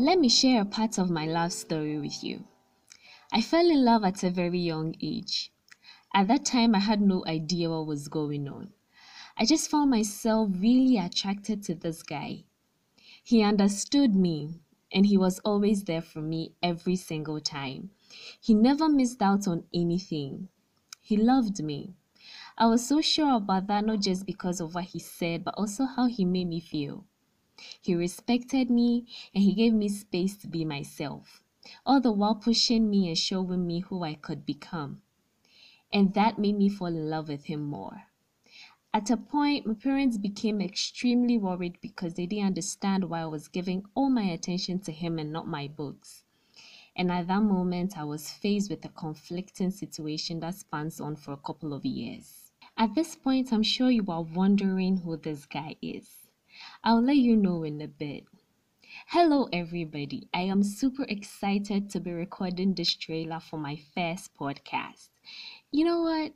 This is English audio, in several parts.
Let me share a part of my love story with you. I fell in love at a very young age. At that time, I had no idea what was going on. I just found myself really attracted to this guy. He understood me and he was always there for me every single time. He never missed out on anything. He loved me. I was so sure about that not just because of what he said, but also how he made me feel. He respected me and he gave me space to be myself, all the while pushing me and showing me who I could become. And that made me fall in love with him more. At a point, my parents became extremely worried because they didn't understand why I was giving all my attention to him and not my books. And at that moment, I was faced with a conflicting situation that spans on for a couple of years. At this point, I'm sure you are wondering who this guy is. I'll let you know in a bit. Hello, everybody. I am super excited to be recording this trailer for my first podcast. You know what?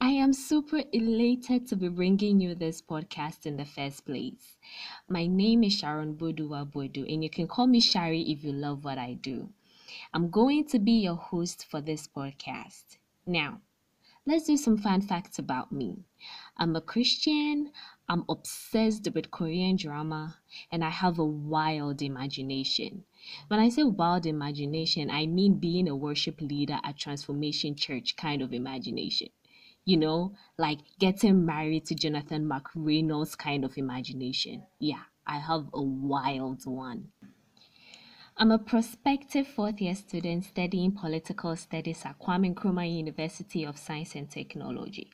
I am super elated to be bringing you this podcast in the first place. My name is Sharon Bodua Bodu, and you can call me Sharry if you love what I do. I'm going to be your host for this podcast. Now, let's do some fun facts about me. I'm a Christian, I'm obsessed with Korean drama, and I have a wild imagination. When I say wild imagination, I mean being a worship leader at Transformation Church kind of imagination you know, like getting married to Jonathan McReynolds kind of imagination. Yeah, I have a wild one. I'm a prospective fourth year student studying political studies at Kwame Nkrumah University of Science and Technology.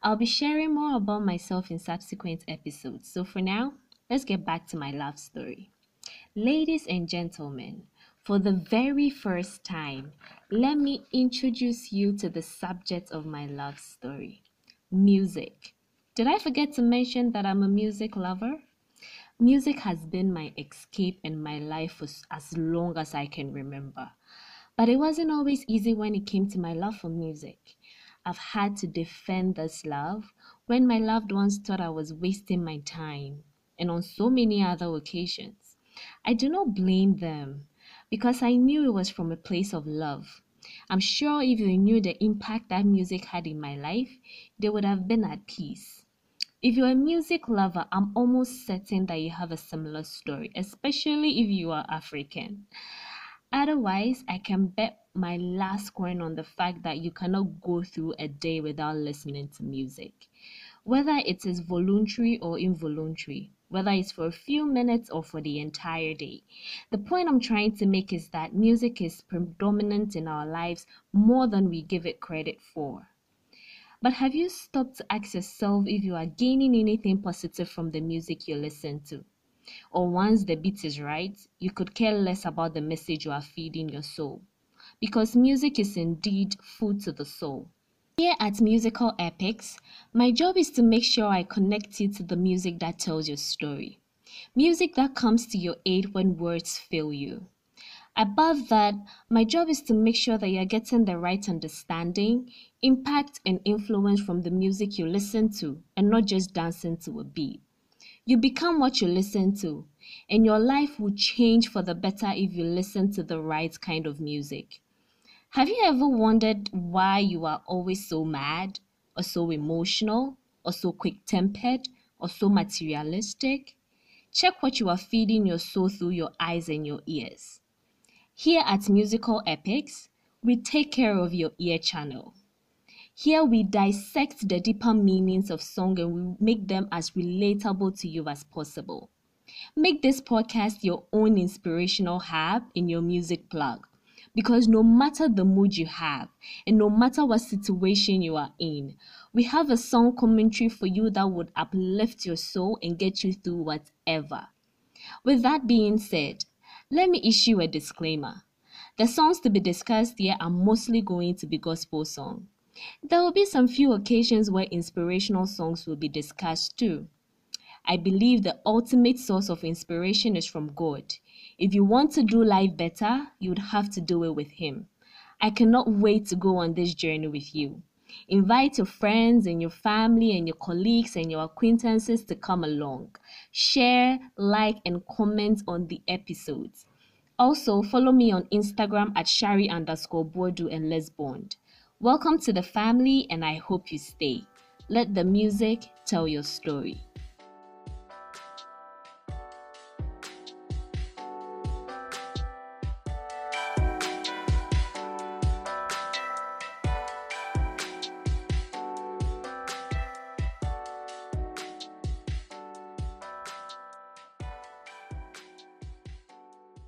I'll be sharing more about myself in subsequent episodes. So for now, let's get back to my love story. Ladies and gentlemen, for the very first time, let me introduce you to the subject of my love story music. Did I forget to mention that I'm a music lover? Music has been my escape in my life for as long as I can remember. But it wasn't always easy when it came to my love for music. I've had to defend this love when my loved ones thought I was wasting my time, and on so many other occasions. I do not blame them because I knew it was from a place of love. I'm sure if you knew the impact that music had in my life, they would have been at peace. If you're a music lover, I'm almost certain that you have a similar story, especially if you are African. Otherwise, I can bet my last coin on the fact that you cannot go through a day without listening to music. Whether it is voluntary or involuntary, whether it's for a few minutes or for the entire day. The point I'm trying to make is that music is predominant in our lives more than we give it credit for. But have you stopped to ask yourself if you are gaining anything positive from the music you listen to? Or once the beat is right, you could care less about the message you are feeding your soul. Because music is indeed food to the soul. Here at Musical Epics, my job is to make sure I connect you to the music that tells your story. Music that comes to your aid when words fail you. Above that, my job is to make sure that you're getting the right understanding, impact, and influence from the music you listen to and not just dancing to a beat. You become what you listen to, and your life will change for the better if you listen to the right kind of music. Have you ever wondered why you are always so mad, or so emotional, or so quick tempered, or so materialistic? Check what you are feeding your soul through your eyes and your ears. Here at Musical Epics, we take care of your ear channel. Here we dissect the deeper meanings of song and we make them as relatable to you as possible. Make this podcast your own inspirational hub in your music plug. Because no matter the mood you have, and no matter what situation you are in, we have a song commentary for you that would uplift your soul and get you through whatever. With that being said, let me issue a disclaimer. The songs to be discussed here are mostly going to be gospel songs. There will be some few occasions where inspirational songs will be discussed too. I believe the ultimate source of inspiration is from God. If you want to do life better, you would have to do it with Him. I cannot wait to go on this journey with you. Invite your friends and your family and your colleagues and your acquaintances to come along. Share, like, and comment on the episodes. Also, follow me on Instagram at shari underscore bordu and let's bond. Welcome to the family, and I hope you stay. Let the music tell your story.